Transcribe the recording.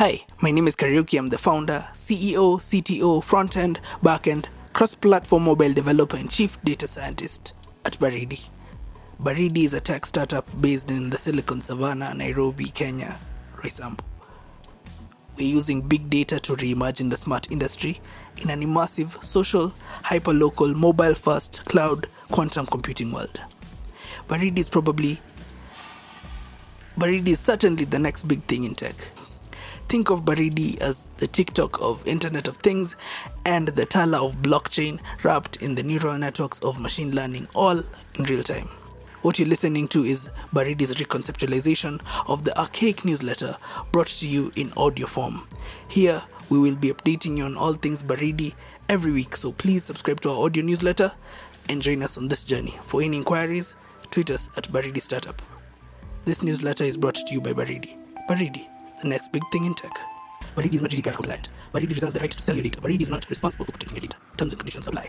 Hi, my name is Karaoke. I'm the founder, CEO, CTO, front end, back end, cross platform mobile developer, and chief data scientist at Baridi. Baridi is a tech startup based in the Silicon Savannah, Nairobi, Kenya, Roysambu. We're using big data to reimagine the smart industry in an immersive, social, hyper-local, mobile first, cloud, quantum computing world. Baridi is probably Baridi is certainly the next big thing in tech. Think of Baridi as the TikTok of Internet of Things and the Tala of blockchain wrapped in the neural networks of machine learning, all in real time. What you're listening to is Baridi's reconceptualization of the archaic newsletter brought to you in audio form. Here, we will be updating you on all things Baridi every week, so please subscribe to our audio newsletter and join us on this journey. For any inquiries, tweet us at Baridi Startup. This newsletter is brought to you by Baridi. Baridi, the next big thing in tech. Baridi is not GDPR compliant. Baridi reserves the right to sell your data. Baridi is not responsible for protecting your data. Terms and conditions apply.